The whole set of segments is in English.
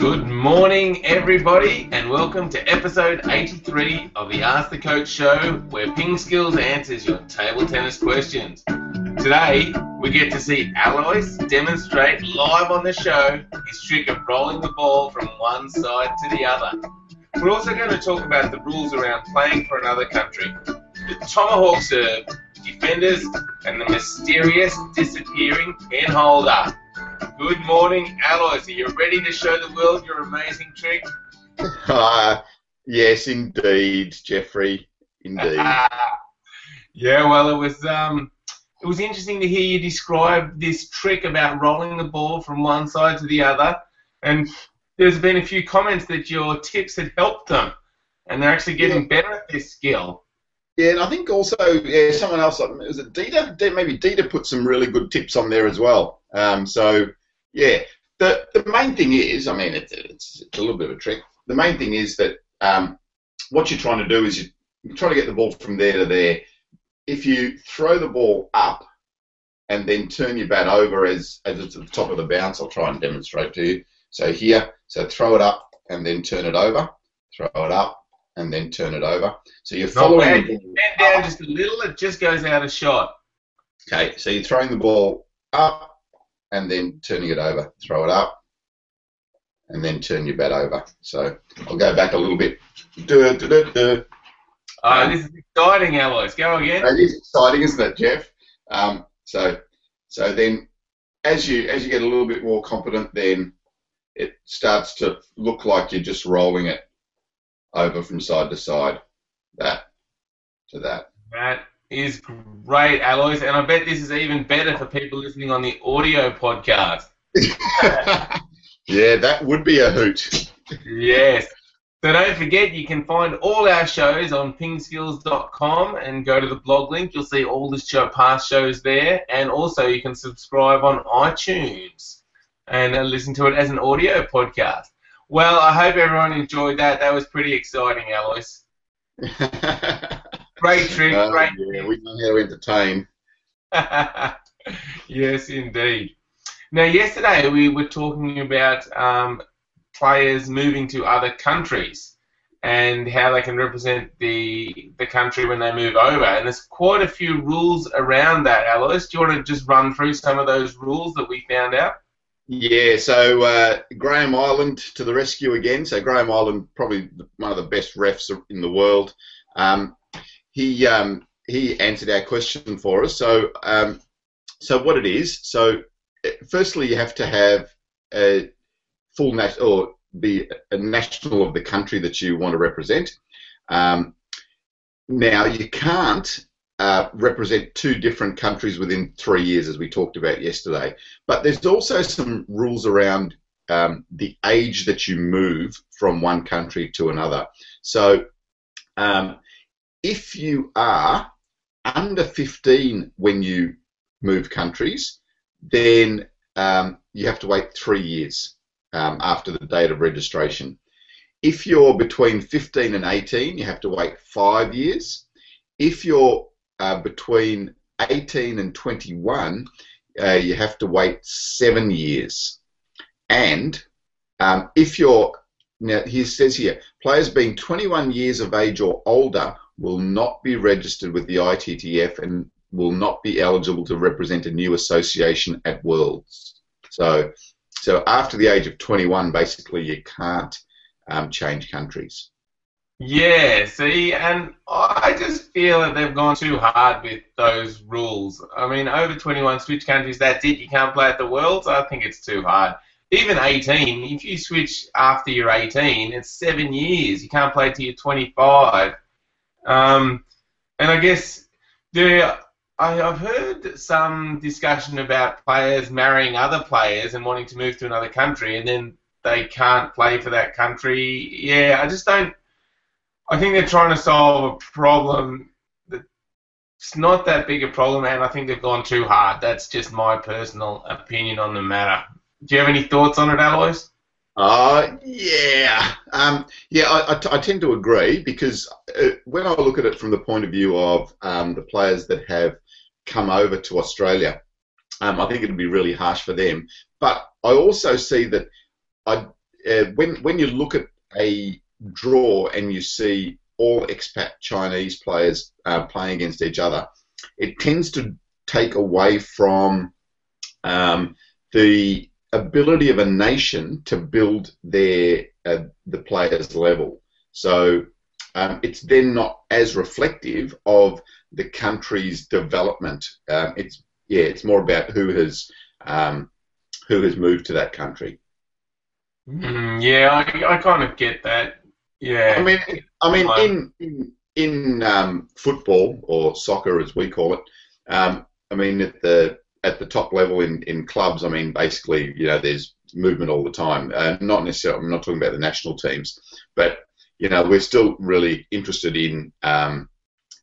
Good morning, everybody, and welcome to episode 83 of the Ask the Coach show, where Ping Skills answers your table tennis questions. Today, we get to see Alois demonstrate live on the show his trick of rolling the ball from one side to the other. We're also going to talk about the rules around playing for another country, the tomahawk serve, defenders, and the mysterious disappearing pen holder. Good morning, Alois. Are you ready to show the world your amazing trick? Uh, yes, indeed, Jeffrey. Indeed. yeah, well, it was um, it was interesting to hear you describe this trick about rolling the ball from one side to the other, and there's been a few comments that your tips had helped them, and they're actually getting yeah. better at this skill. Yeah, and I think also yeah, someone else was it Dita? Maybe Dita put some really good tips on there as well. Um, so yeah, the the main thing is, I mean, it's, it's, it's a little bit of a trick. The main thing is that um, what you're trying to do is you, you're trying to get the ball from there to there. If you throw the ball up and then turn your bat over as as it's at the top of the bounce, I'll try and demonstrate to you. So here, so throw it up and then turn it over. Throw it up and then turn it over. So you're following. Bend, bend down just a little. It just goes out of shot. Okay, so you're throwing the ball up and then turning it over. Throw it up and then turn your bat over. So I'll go back a little bit. Do. Oh, this is exciting, Alois. Go again. It is exciting, isn't it, Jeff? Um, so, so then, as you as you get a little bit more confident, then it starts to look like you're just rolling it over from side to side. That to that. That is great, Alois, and I bet this is even better for people listening on the audio podcast. yeah, that would be a hoot. yes. So don't forget, you can find all our shows on pingskills.com and go to the blog link. You'll see all the show, past shows there, and also you can subscribe on iTunes and listen to it as an audio podcast. Well, I hope everyone enjoyed that. That was pretty exciting, Alois. great trick, uh, great. Yeah, we know how to entertain. yes, indeed. Now, yesterday we were talking about um, players moving to other countries and how they can represent the the country when they move over. And there's quite a few rules around that, Alois. Do you want to just run through some of those rules that we found out? Yeah, so uh, Graham Ireland to the rescue again. So Graham Ireland, probably one of the best refs in the world. Um, he um, he answered our question for us. So um, so what it is? So firstly, you have to have a full nat- or be a national of the country that you want to represent. Um, now you can't uh, represent two different countries within three years, as we talked about yesterday. But there's also some rules around um, the age that you move from one country to another. So, um, if you are under 15 when you move countries, then um, you have to wait three years um, after the date of registration. If you're between 15 and 18, you have to wait five years. If you're uh, between 18 and 21, uh, you have to wait seven years. And um, if you're, now he says here, players being 21 years of age or older will not be registered with the ITTF and will not be eligible to represent a new association at Worlds. So, so after the age of 21, basically you can't um, change countries. Yeah, see, and I just feel that they've gone too hard with those rules. I mean, over 21 switch countries, that's it. You can't play at the Worlds. I think it's too hard. Even 18, if you switch after you're 18, it's seven years. You can't play till you're 25. Um, and I guess there, I, I've heard some discussion about players marrying other players and wanting to move to another country, and then they can't play for that country. Yeah, I just don't I think they're trying to solve a problem that's not that big a problem, and I think they've gone too hard. That's just my personal opinion on the matter. Do you have any thoughts on it, Alois? Uh, yeah. Um, yeah, I, I, t- I tend to agree because uh, when I look at it from the point of view of um, the players that have come over to Australia, um, I think it would be really harsh for them. But I also see that I uh, when when you look at a draw and you see all expat Chinese players uh, playing against each other, it tends to take away from um, the ability of a nation to build their uh, the players level. So um, it's then not as reflective of the country's development. Um, it's yeah, it's more about who has um, who has moved to that country. Mm, yeah, I, I kind of get that. Yeah. I mean, I mean, in in, in um, football or soccer as we call it, um, I mean at the at the top level in, in clubs, I mean basically, you know, there's movement all the time. Uh, not necessarily, I'm not talking about the national teams, but you know, we're still really interested in um,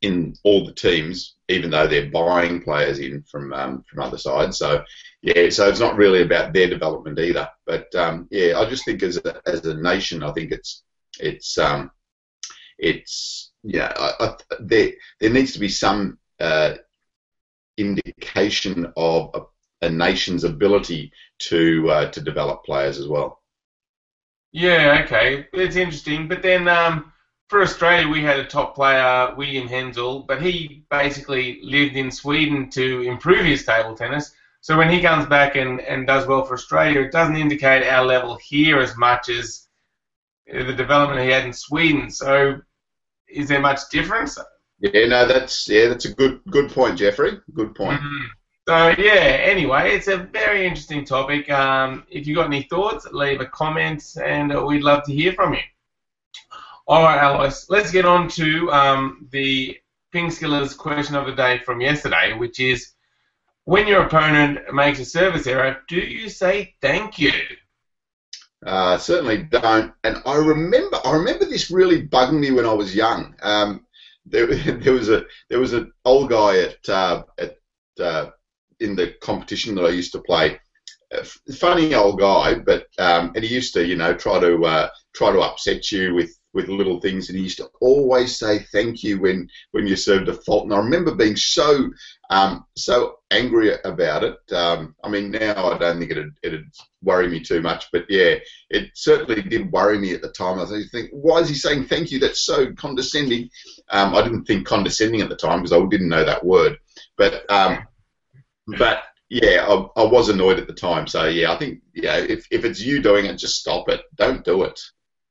in all the teams, even though they're buying players in from um, from other sides. So yeah, so it's not really about their development either. But um, yeah, I just think as a, as a nation, I think it's it's um, it's yeah, I, I, there there needs to be some uh, indication of a, a, nation's ability to uh, to develop players as well. Yeah, okay, it's interesting. But then um, for Australia, we had a top player, William Henzell, but he basically lived in Sweden to improve his table tennis. So when he comes back and, and does well for Australia, it doesn't indicate our level here as much as the development he had in Sweden. So is there much difference? Yeah, no, that's yeah, that's a good good point, Jeffrey. Good point. Mm-hmm. So yeah, anyway, it's a very interesting topic. Um, if you've got any thoughts, leave a comment, and uh, we'd love to hear from you. All right, Alois, let's get on to um, the Ping Skillers question of the day from yesterday, which is when your opponent makes a service error, do you say thank you? Uh, certainly don't. And I remember, I remember this really bugging me when I was young. Um, there, was a there was an old guy at uh, at uh, in the competition that I used to play. Funny old guy, but um, and he used to you know try to uh, try to upset you with with little things, and he used to always say thank you when when you served a fault. And I remember being so um, so angry about it. Um, I mean, now I don't think it'd, it'd worry me too much, but yeah, it certainly did worry me at the time. I think, why is he saying thank you? That's so condescending. Um, I didn't think condescending at the time because I didn't know that word, but um, but yeah, I, I was annoyed at the time. So yeah, I think yeah, if if it's you doing it, just stop it. Don't do it.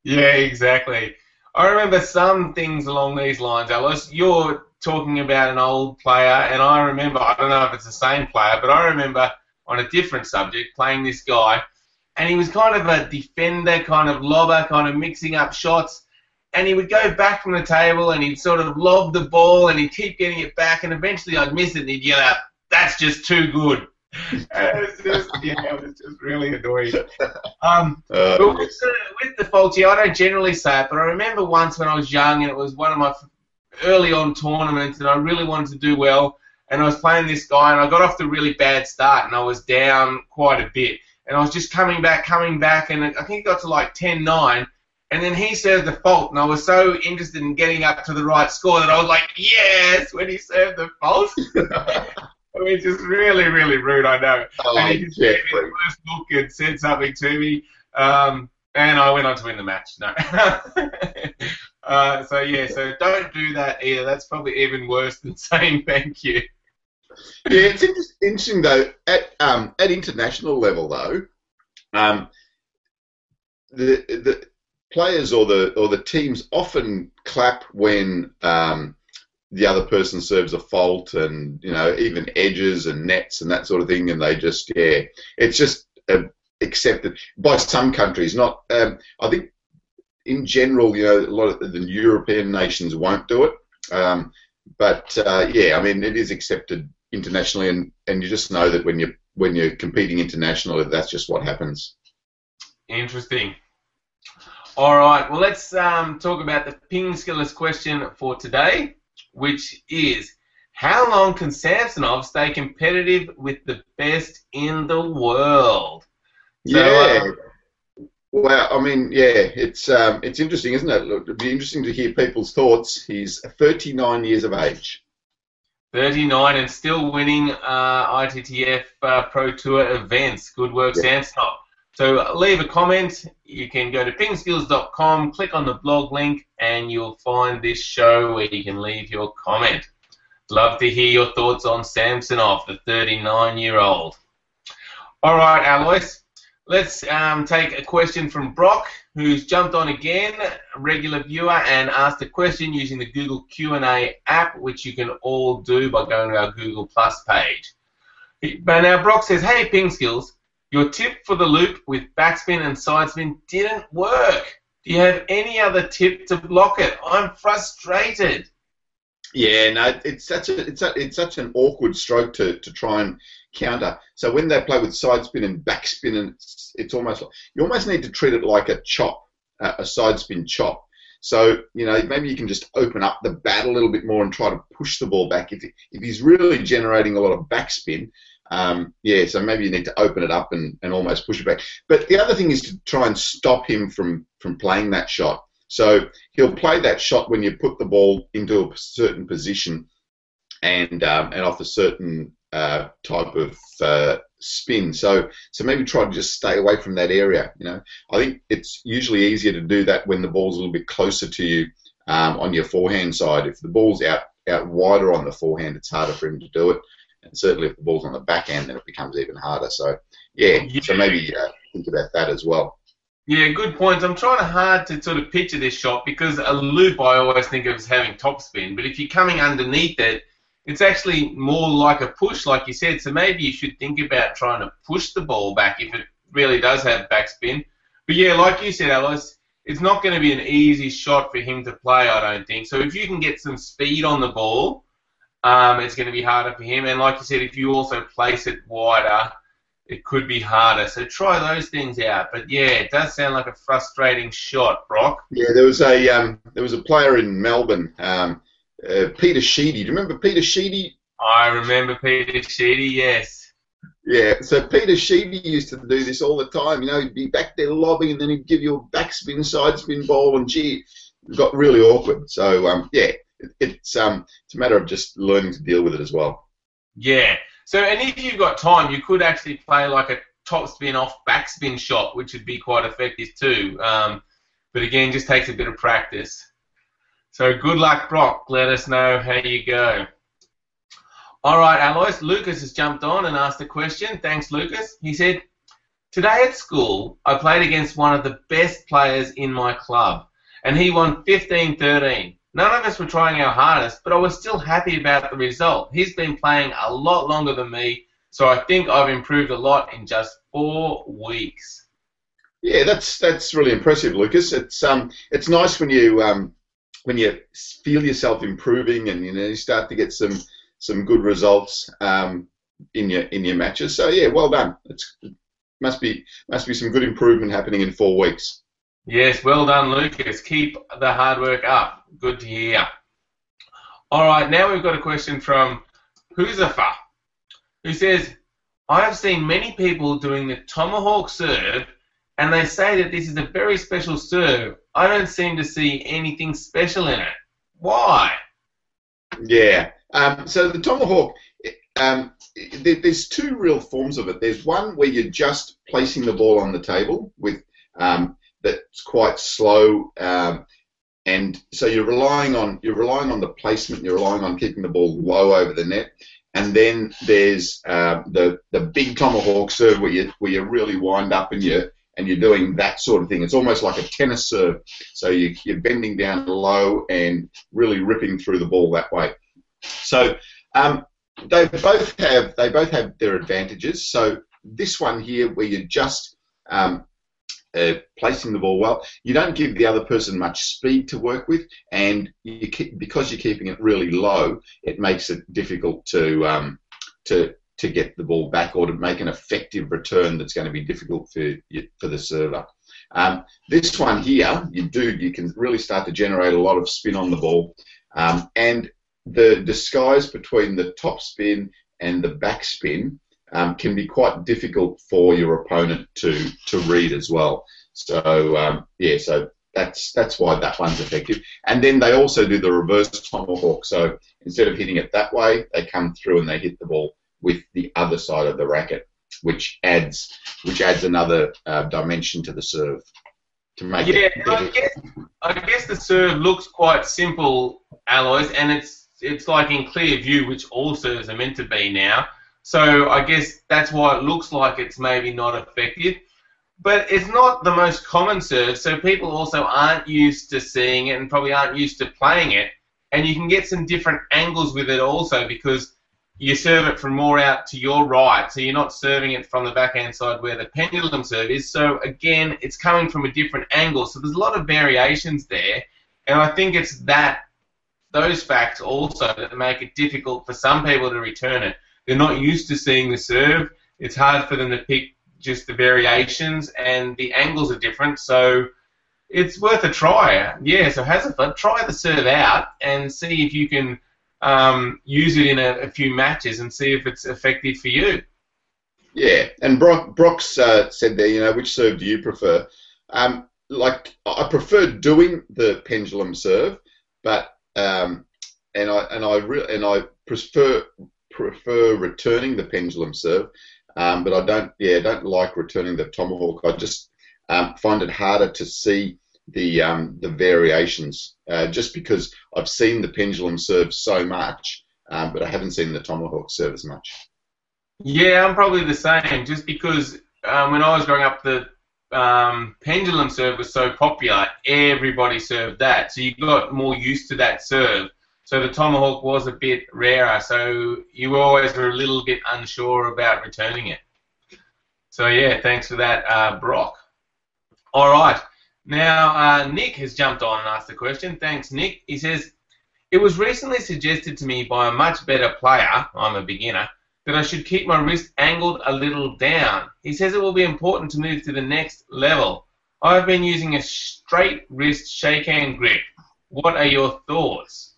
Yeah, exactly. I remember some things along these lines, Alois. You're talking about an old player, and I remember, I don't know if it's the same player, but I remember on a different subject playing this guy, and he was kind of a defender, kind of lobber, kind of mixing up shots, and he would go back from the table and he'd sort of lob the ball and he'd keep getting it back, and eventually I'd miss it and he'd yell out, that's just too good. And it was just, yeah, it was just really annoying. Um, uh, but with the, with the faulty, I don't generally say it, but I remember once when I was young and it was one of my early on tournaments and I really wanted to do well. And I was playing this guy and I got off to a really bad start and I was down quite a bit. And I was just coming back, coming back, and I think it got to like 10 9. And then he served the fault, and I was so interested in getting up to the right score that I was like, yes, when he served the fault. I mean, just really, really rude, I know. Oh, and he just gave me the first look and said something to me. Um, and I went on to win the match. No. Uh, so yeah, so don't do that either. That's probably even worse than saying thank you. Yeah, it's interesting though. At um, at international level though, um, the the players or the or the teams often clap when um, the other person serves a fault, and you know even edges and nets and that sort of thing, and they just yeah, it's just uh, accepted by some countries. Not um, I think in general, you know, a lot of the European nations won't do it. Um, but uh, yeah, I mean, it is accepted internationally, and, and you just know that when you when you're competing internationally, that's just what happens. Interesting. All right, well, let's um, talk about the ping skillers question for today, which is how long can Samsonov stay competitive with the best in the world? So, yeah. Uh, well, I mean, yeah, it's um, it's interesting, isn't it? Look, it'd be interesting to hear people's thoughts. He's 39 years of age. 39 and still winning uh, ITTF uh, Pro Tour events. Good work, yeah. Samsonov. So leave a comment. You can go to pingskills.com, click on the blog link, and you'll find this show where you can leave your comment. Love to hear your thoughts on Samsonov, the 39 year old. All right, Alois, let's um, take a question from Brock, who's jumped on again, regular viewer, and asked a question using the Google Q&A app, which you can all do by going to our Google Plus page. But now Brock says, "Hey, Ping Skills, your tip for the loop with backspin and sidespin didn't work. Do you have any other tip to block it? I'm frustrated." Yeah, no, it's such a it's a, it's such an awkward stroke to, to try and counter. So when they play with side spin and backspin, and it's, it's almost you almost need to treat it like a chop, a side spin chop. So you know maybe you can just open up the bat a little bit more and try to push the ball back. If if he's really generating a lot of backspin, um, yeah, so maybe you need to open it up and, and almost push it back. But the other thing is to try and stop him from from playing that shot. So he'll play that shot when you put the ball into a certain position and um, and off a certain uh, type of uh, spin. So so maybe try to just stay away from that area. You know, I think it's usually easier to do that when the ball's a little bit closer to you um, on your forehand side. If the ball's out out wider on the forehand, it's harder for him to do it. And certainly if the ball's on the backhand, then it becomes even harder. So yeah, yeah. so maybe uh, think about that as well. Yeah, good points. I'm trying hard to sort of picture this shot because a loop I always think of as having topspin, but if you're coming underneath it, it's actually more like a push, like you said. So maybe you should think about trying to push the ball back if it really does have backspin. But yeah, like you said, Alois, it's not going to be an easy shot for him to play, I don't think. So if you can get some speed on the ball, um, it's going to be harder for him. And like you said, if you also place it wider, it could be harder. So try those things out. But yeah, it does sound like a frustrating shot, Brock. Yeah, there was a um, there was a player in Melbourne, um, uh, Peter Sheedy. Do you remember Peter Sheedy? I remember Peter Sheedy. Yes. Yeah, so Peter Sheedy used to do this all the time. You know, he'd be back there lobbing, and then he'd give you a backspin, side spin ball, and gee, it got really awkward. So um, yeah, it, it's um, it's a matter of just learning to deal with it as well. Yeah, so, and if you've got time, you could actually play like a top spin off backspin shot, which would be quite effective too. Um, but again, just takes a bit of practice. So good luck, Brock. Let us know how you go. All right, Alois. Lucas has jumped on and asked a question. Thanks, Lucas. He said, Today at school, I played against one of the best players in my club, and he won 15 13. None of us were trying our hardest, but I was still happy about the result. He's been playing a lot longer than me, so I think I've improved a lot in just four weeks. Yeah, that's that's really impressive, Lucas. It's um it's nice when you um when you feel yourself improving and you know you start to get some some good results um in your in your matches. So yeah, well done. It's must be must be some good improvement happening in four weeks. Yes, well done, Lucas. Keep the hard work up. Good to hear. All right, now we've got a question from Huzafa, who says, I have seen many people doing the tomahawk serve, and they say that this is a very special serve. I don't seem to see anything special in it. Why? Yeah. Um, so the tomahawk, um, there's two real forms of it. There's one where you're just placing the ball on the table with um, that's quite slow, um, and so you're relying on you're relying on the placement. You're relying on keeping the ball low over the net, and then there's uh, the the big tomahawk serve where you where you really wind up and you and you're doing that sort of thing. It's almost like a tennis serve. So you, you're bending down low and really ripping through the ball that way. So um, they both have they both have their advantages. So this one here, where you just um, uh, placing the ball well. You don't give the other person much speed to work with, and you keep, because you're keeping it really low, it makes it difficult to um, to to get the ball back or to make an effective return that's going to be difficult for for the server. Um, this one here, you do you can really start to generate a lot of spin on the ball, um, and the disguise between the top spin and the back spin um, can be quite difficult for your opponent to to read as well. So um, yeah, so that's that's why that one's effective. And then they also do the reverse tomahawk. So instead of hitting it that way, they come through and they hit the ball with the other side of the racket. which adds which adds another uh, dimension to the serve to make yeah. I guess, I guess the serve looks quite simple, Alois, and it's it's like in clear view, which all serves are meant to be now. So I guess that's why it looks like it's maybe not effective. But it's not the most common serve, so people also aren't used to seeing it and probably aren't used to playing it. And you can get some different angles with it also because you serve it from more out to your right, so you're not serving it from the backhand side where the pendulum serve is. So again, it's coming from a different angle. So there's a lot of variations there, and I think it's that those facts also that make it difficult for some people to return it. They're not used to seeing the serve. It's hard for them to pick just the variations, and the angles are different. So it's worth a try. Yeah. So Huzafa, try the serve out and see if you can um, use it in a, a, few matches and see if it's effective for you. Yeah, and Brock, Brock's uh, said there, you know, which serve do you prefer? Um, like, I prefer doing the pendulum serve, but um, and I and I re- and I prefer prefer returning the pendulum serve, um, but I don't yeah don't like returning the tomahawk. I just um, find it harder to see the um, the variations, uh, just because I've seen the pendulum serve so much, um, but I haven't seen the tomahawk serve as much. Yeah, I'm probably the same. Just because um, when I was growing up, the um, pendulum serve was so popular, everybody served that, so you got more used to that serve. So the tomahawk was a bit rarer, so you always were a little bit unsure about returning it. So yeah, thanks for that, uh, Brock. All right. Now, uh, Nick has jumped on and asked a question. Thanks, Nick. He says, It was recently suggested to me by a much better player, I'm a beginner, that I should keep my wrist angled a little down. He says it will be important to move to the next level. I've been using a straight wrist shake hand grip. What are your thoughts?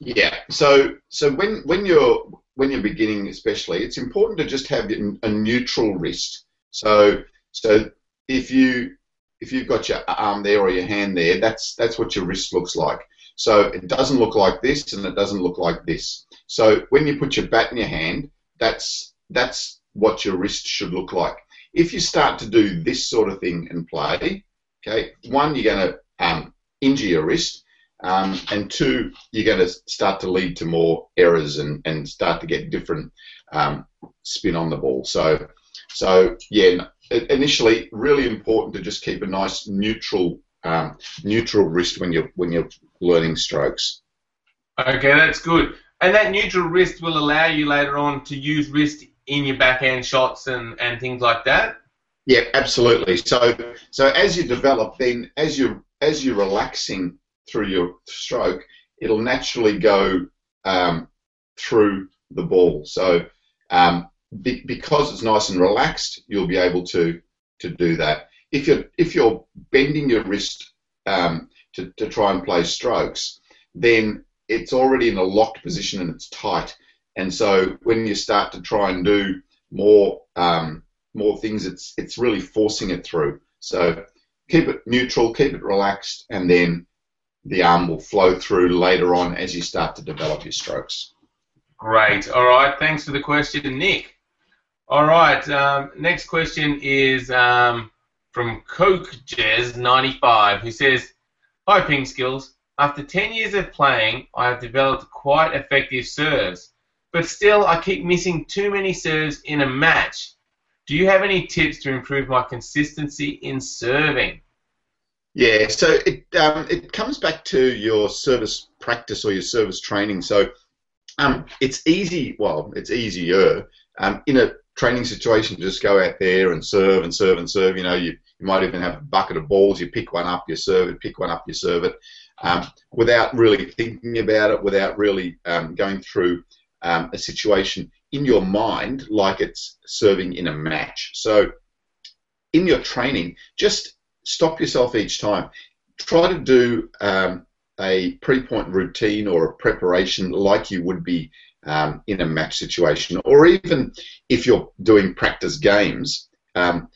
Yeah, so so when when you're when you're beginning, especially, it's important to just have a neutral wrist. So so if you if you've got your arm there or your hand there, that's that's what your wrist looks like. So it doesn't look like this and it doesn't look like this. So when you put your bat in your hand, that's that's what your wrist should look like. If you start to do this sort of thing and play, okay, one you're going to um, injure your wrist, um, and two you're going to start to lead to more errors and, and start to get different um, spin on the ball. So so yeah, initially really important to just keep a nice neutral um, neutral wrist when you're when you're learning strokes. Okay, that's good. And that neutral wrist will allow you later on to use wrist in your backhand shots and, and things like that. Yeah, absolutely. So so as you develop, then as you as you're relaxing through your stroke, it'll naturally go um, through the ball. So um, be, because it's nice and relaxed, you'll be able to to do that. If you're if you're bending your wrist um, to to try and play strokes, then it's already in a locked position and it's tight. And so when you start to try and do more um, more things, it's it's really forcing it through. So keep it neutral, keep it relaxed, and then the arm will flow through later on as you start to develop your strokes. Great. All right. Thanks for the question, Nick. All right. Um, next question is um, from Coke Jazz 95, who says, "Hi, Ping Skills. After 10 years of playing, I have developed quite effective serves, but still I keep missing too many serves in a match. Do you have any tips to improve my consistency in serving?" Yeah, so it um, it comes back to your service practice or your service training. So um, it's easy. Well, it's easier um, in a training situation, just go out there and serve and serve and serve. You know, you, you might even have a bucket of balls. You pick one up, you serve it. Pick one up, you serve it, um, without really thinking about it, without really um, going through um, a situation in your mind like it's serving in a match. So, in your training, just stop yourself each time. Try to do um, a pre-point routine or a preparation like you would be um, in a match situation, or even if you're doing practice games, um,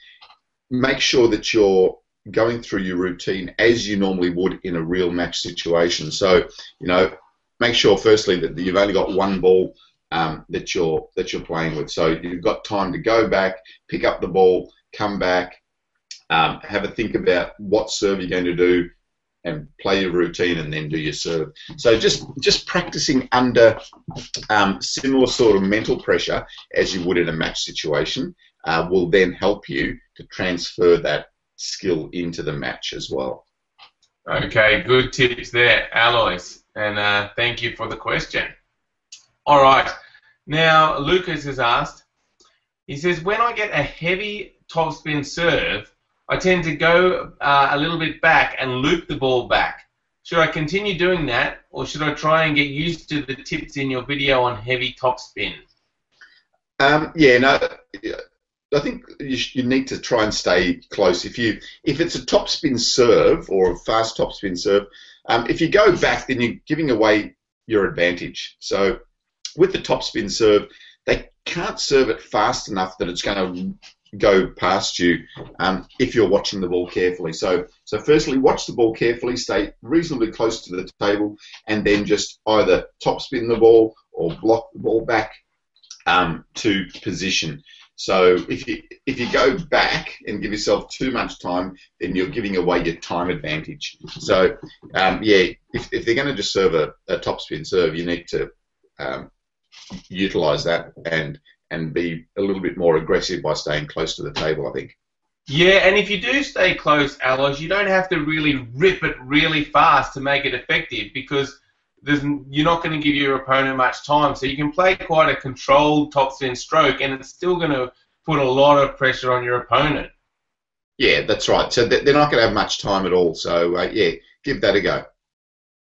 make sure that you're going through your routine as you normally would in a real match situation. So, you know, make sure firstly that you've only got one ball um, that you're that you're playing with. So you've got time to go back, pick up the ball, come back, um, have a think about what serve you're going to do, and play your routine, and then do your serve. So just just practicing under um, similar sort of mental pressure as you would in a match situation uh, will then help you to transfer that skill into the match as well. Okay, good tips there, Alois, and uh, thank you for the question. All right, now Lucas has asked. He says, when I get a heavy topspin serve, I tend to go uh, a little bit back and loop the ball back. Should I continue doing that, or should I try and get used to the tips in your video on heavy topspin? Um, yeah, no, I think you, you, need to try and stay close. If you if it's a topspin serve or a fast topspin serve, um, if you go back, then you're giving away your advantage. So with the topspin serve, they can't serve it fast enough that it's going to go past you um, if you're watching the ball carefully. So so firstly, watch the ball carefully, stay reasonably close to the table, and then just either topspin the ball or block the ball back um, to position. So if you if you go back and give yourself too much time, then you're giving away your time advantage. So um, yeah, if, if they're going to just serve a, a top spin serve, you need to um, utilize that and and be a little bit more aggressive by staying close to the table. I think. Yeah, and if you do stay close, Alois, you don't have to really rip it really fast to make it effective because you're not going to give your opponent much time. So you can play quite a controlled topspin stroke, and it's still going to put a lot of pressure on your opponent. Yeah, that's right. So they're not going to have much time at all. So uh, yeah, give that a go.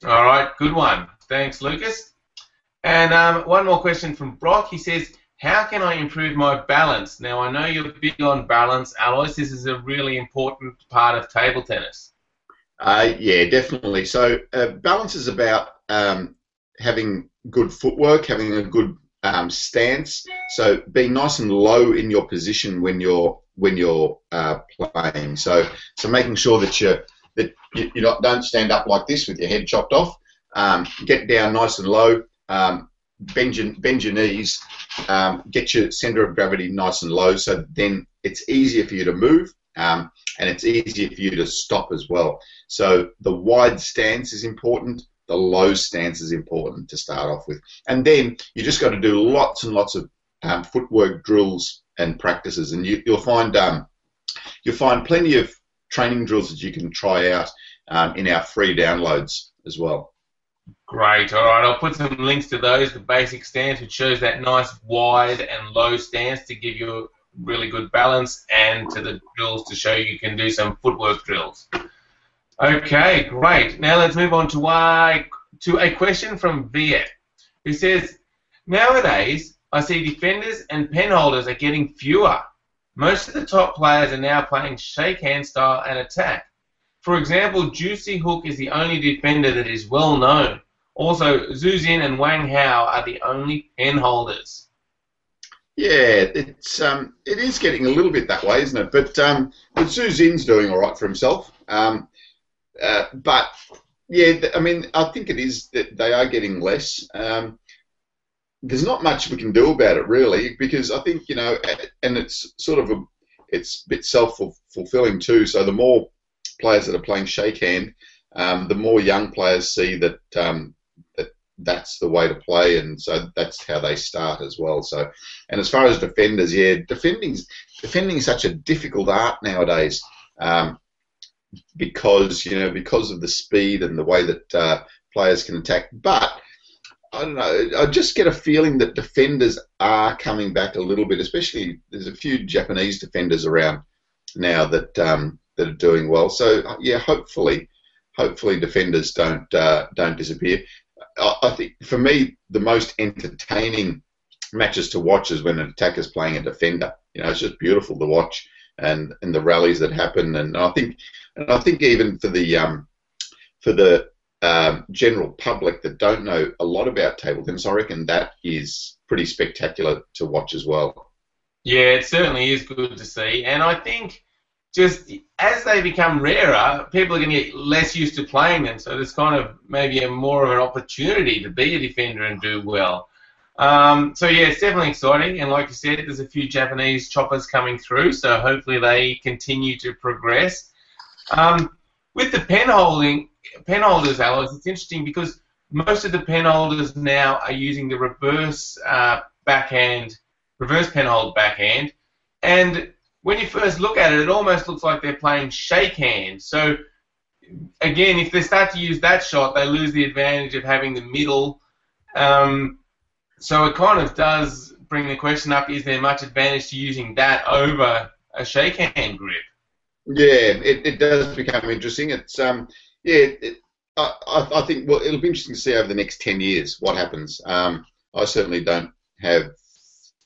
All right, good one. Thanks, Lucas. And um, one more question from Brock. He says, "How can I improve my balance?" Now I know you're big on balance, Alois. This is a really important part of table tennis. Uh, yeah, definitely. So uh, balance is about um, having good footwork, having a good um, stance. So being nice and low in your position when you're when you're uh, playing. So so making sure that you that you, you not, don't stand up like this with your head chopped off. Um, get down nice and low. Um, bend your, bend your knees. Um, get your center of gravity nice and low. So then it's easier for you to move. Um, and it's easier for you to stop as well. So the wide stance is important the low stance is important to start off with. And then you just got to do lots and lots of um, footwork drills and practices, and you, will find um, you'll find plenty of training drills that you can try out um, in our free downloads as well. Great. All right, I'll put some links to those. The basic stance, which shows that nice wide and low stance to give you really good balance, and to the drills to show you can do some footwork drills. Okay, great. Now let's move on to why to a question from Viet, who says, Nowadays, I see defenders and penholders are getting fewer. Most of the top players are now playing shake hand style and attack. For example, Joo Se Hyuk is the only defender that is well known. Also, Xu Xin and Wang Hao are the only penholders. Yeah, it's um, it is getting a little bit that way, isn't it? But um, but Xu Xin's doing all right for himself. Um, uh, but yeah, I mean, I think it is that they are getting less. Um, there's not much we can do about it really, because I think you know, and it's sort of a, it's a bit self fulfilling too. So the more players that are playing shake hand, um, the more young players see that um, that's the way to play, and so that's how they start as well. So, and as far as defenders, yeah, defending defending is such a difficult art nowadays. Um, because you know because of the speed and the way that uh, players can attack. But I don't know. I just get a feeling that defenders are coming back a little bit. Especially there's a few Japanese defenders around now that um, that are doing well. So yeah, hopefully, hopefully defenders don't uh, don't disappear. I, think for me the most entertaining matches to watch is when an attacker's playing a defender. You know, it's just beautiful to watch and and the rallies that happen. And I think and I think even for the um, for the um, general public that don't know a lot about table tennis, I reckon that is pretty spectacular to watch as well. Yeah, it certainly is good to see, and I think just as they become rarer, people are going to get less used to playing them. So there's kind of maybe a more of an opportunity to be a defender and do well. Um, so yeah, it's definitely exciting, and like you said, there's a few Japanese choppers coming through, so hopefully they continue to progress. Um, with the pen holding, pen holders, Alois, it's interesting because most of the pen holders now are using the reverse uh, backhand, reverse pen hold backhand, and when you first look at it, it almost looks like they're playing shake hand. So again, if they start to use that shot, they lose the advantage of having the middle. Um, so it kind of does bring the question up: Is there much advantage to using that over a shake hand grip? Yeah, it, it does become interesting. It's um, yeah, it, I, I think well, it'll be interesting to see over the next ten years what happens. Um, I certainly don't have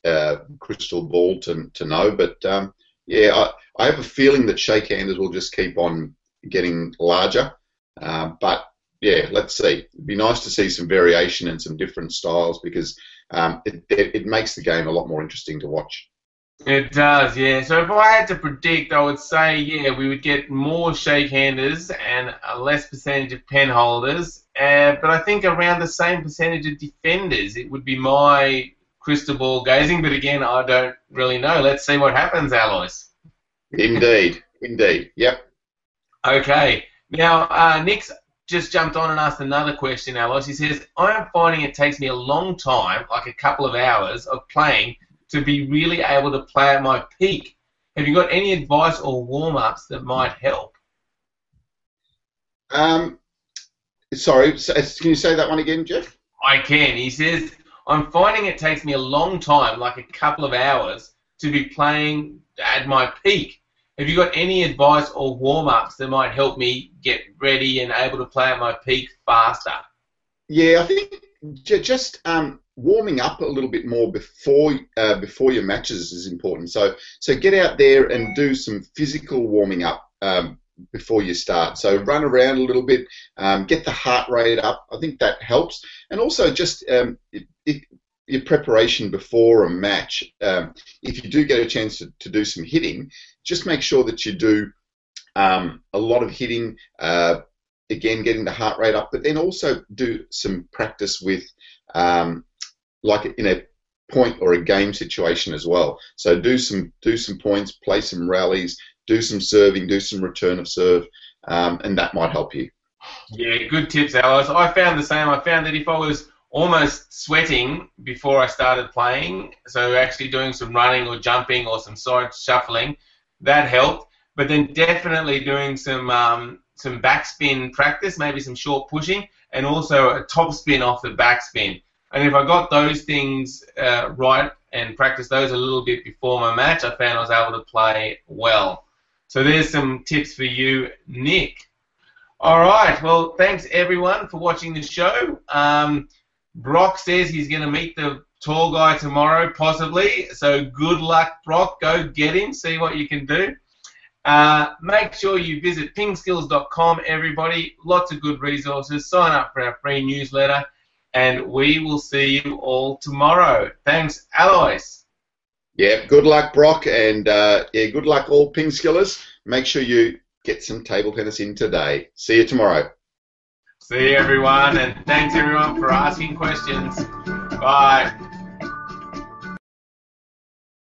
a crystal ball to to know, but um, yeah, I, I have a feeling that shake handers will just keep on getting larger. Uh, but yeah, let's see. It'd be nice to see some variation and some different styles because um, it, it, it, makes the game a lot more interesting to watch. It does, yeah. So if I had to predict, I would say, yeah, we would get more shake-handers and a less percentage of pen holders, uh, but I think around the same percentage of defenders. It would be my crystal ball gazing, but again, I don't really know. Let's see what happens, Alois. Indeed, indeed. Yep. Okay. Now, uh, Nick's just jumped on and asked another question, Alois. He says, I am finding it takes me a long time, like a couple of hours, of playing to be really able to play at my peak. Have you got any advice or warm ups that might help? Um, sorry, can you say that one again, Jeff? I can. He says, I'm finding it takes me a long time, like a couple of hours, to be playing at my peak. Have you got any advice or warm ups that might help me get ready and able to play at my peak faster? Yeah, I think just um, warming up a little bit more before uh, before your matches is important. So so get out there and do some physical warming up um, before you start. So run around a little bit, um, get the heart rate up. I think that helps, and also just um, it, it, your preparation before a match. Um, if you do get a chance to, to, do some hitting, just make sure that you do um, a lot of hitting. Uh, again, getting the heart rate up, but then also do some practice with um, like in a point or a game situation as well. So do some do some points, play some rallies, do some serving, do some return of serve, um, and that might help you. Yeah, good tips, Alois. I found the same. I found that if I was almost sweating before I started playing, so actually doing some running or jumping or some side shuffling, that helped. But then definitely doing some um, some backspin practice, maybe some short pushing, and also a top spin off the backspin. And if I got those things uh, right and practiced those a little bit before my match, I found I was able to play well. So there's some tips for you, Nick. All right. Well, thanks everyone for watching the show. Um, Brock says he's going to meet the tall guy tomorrow, possibly. So good luck, Brock. Go get him. See what you can do. Uh, make sure you visit pingskills.com, everybody. Lots of good resources. Sign up for our free newsletter and we will see you all tomorrow. Thanks, Alois. Yeah, good luck, Brock, and uh, yeah, good luck, all ping skillers. Make sure you get some table tennis in today. See you tomorrow. See everyone, and thanks everyone for asking questions. Bye.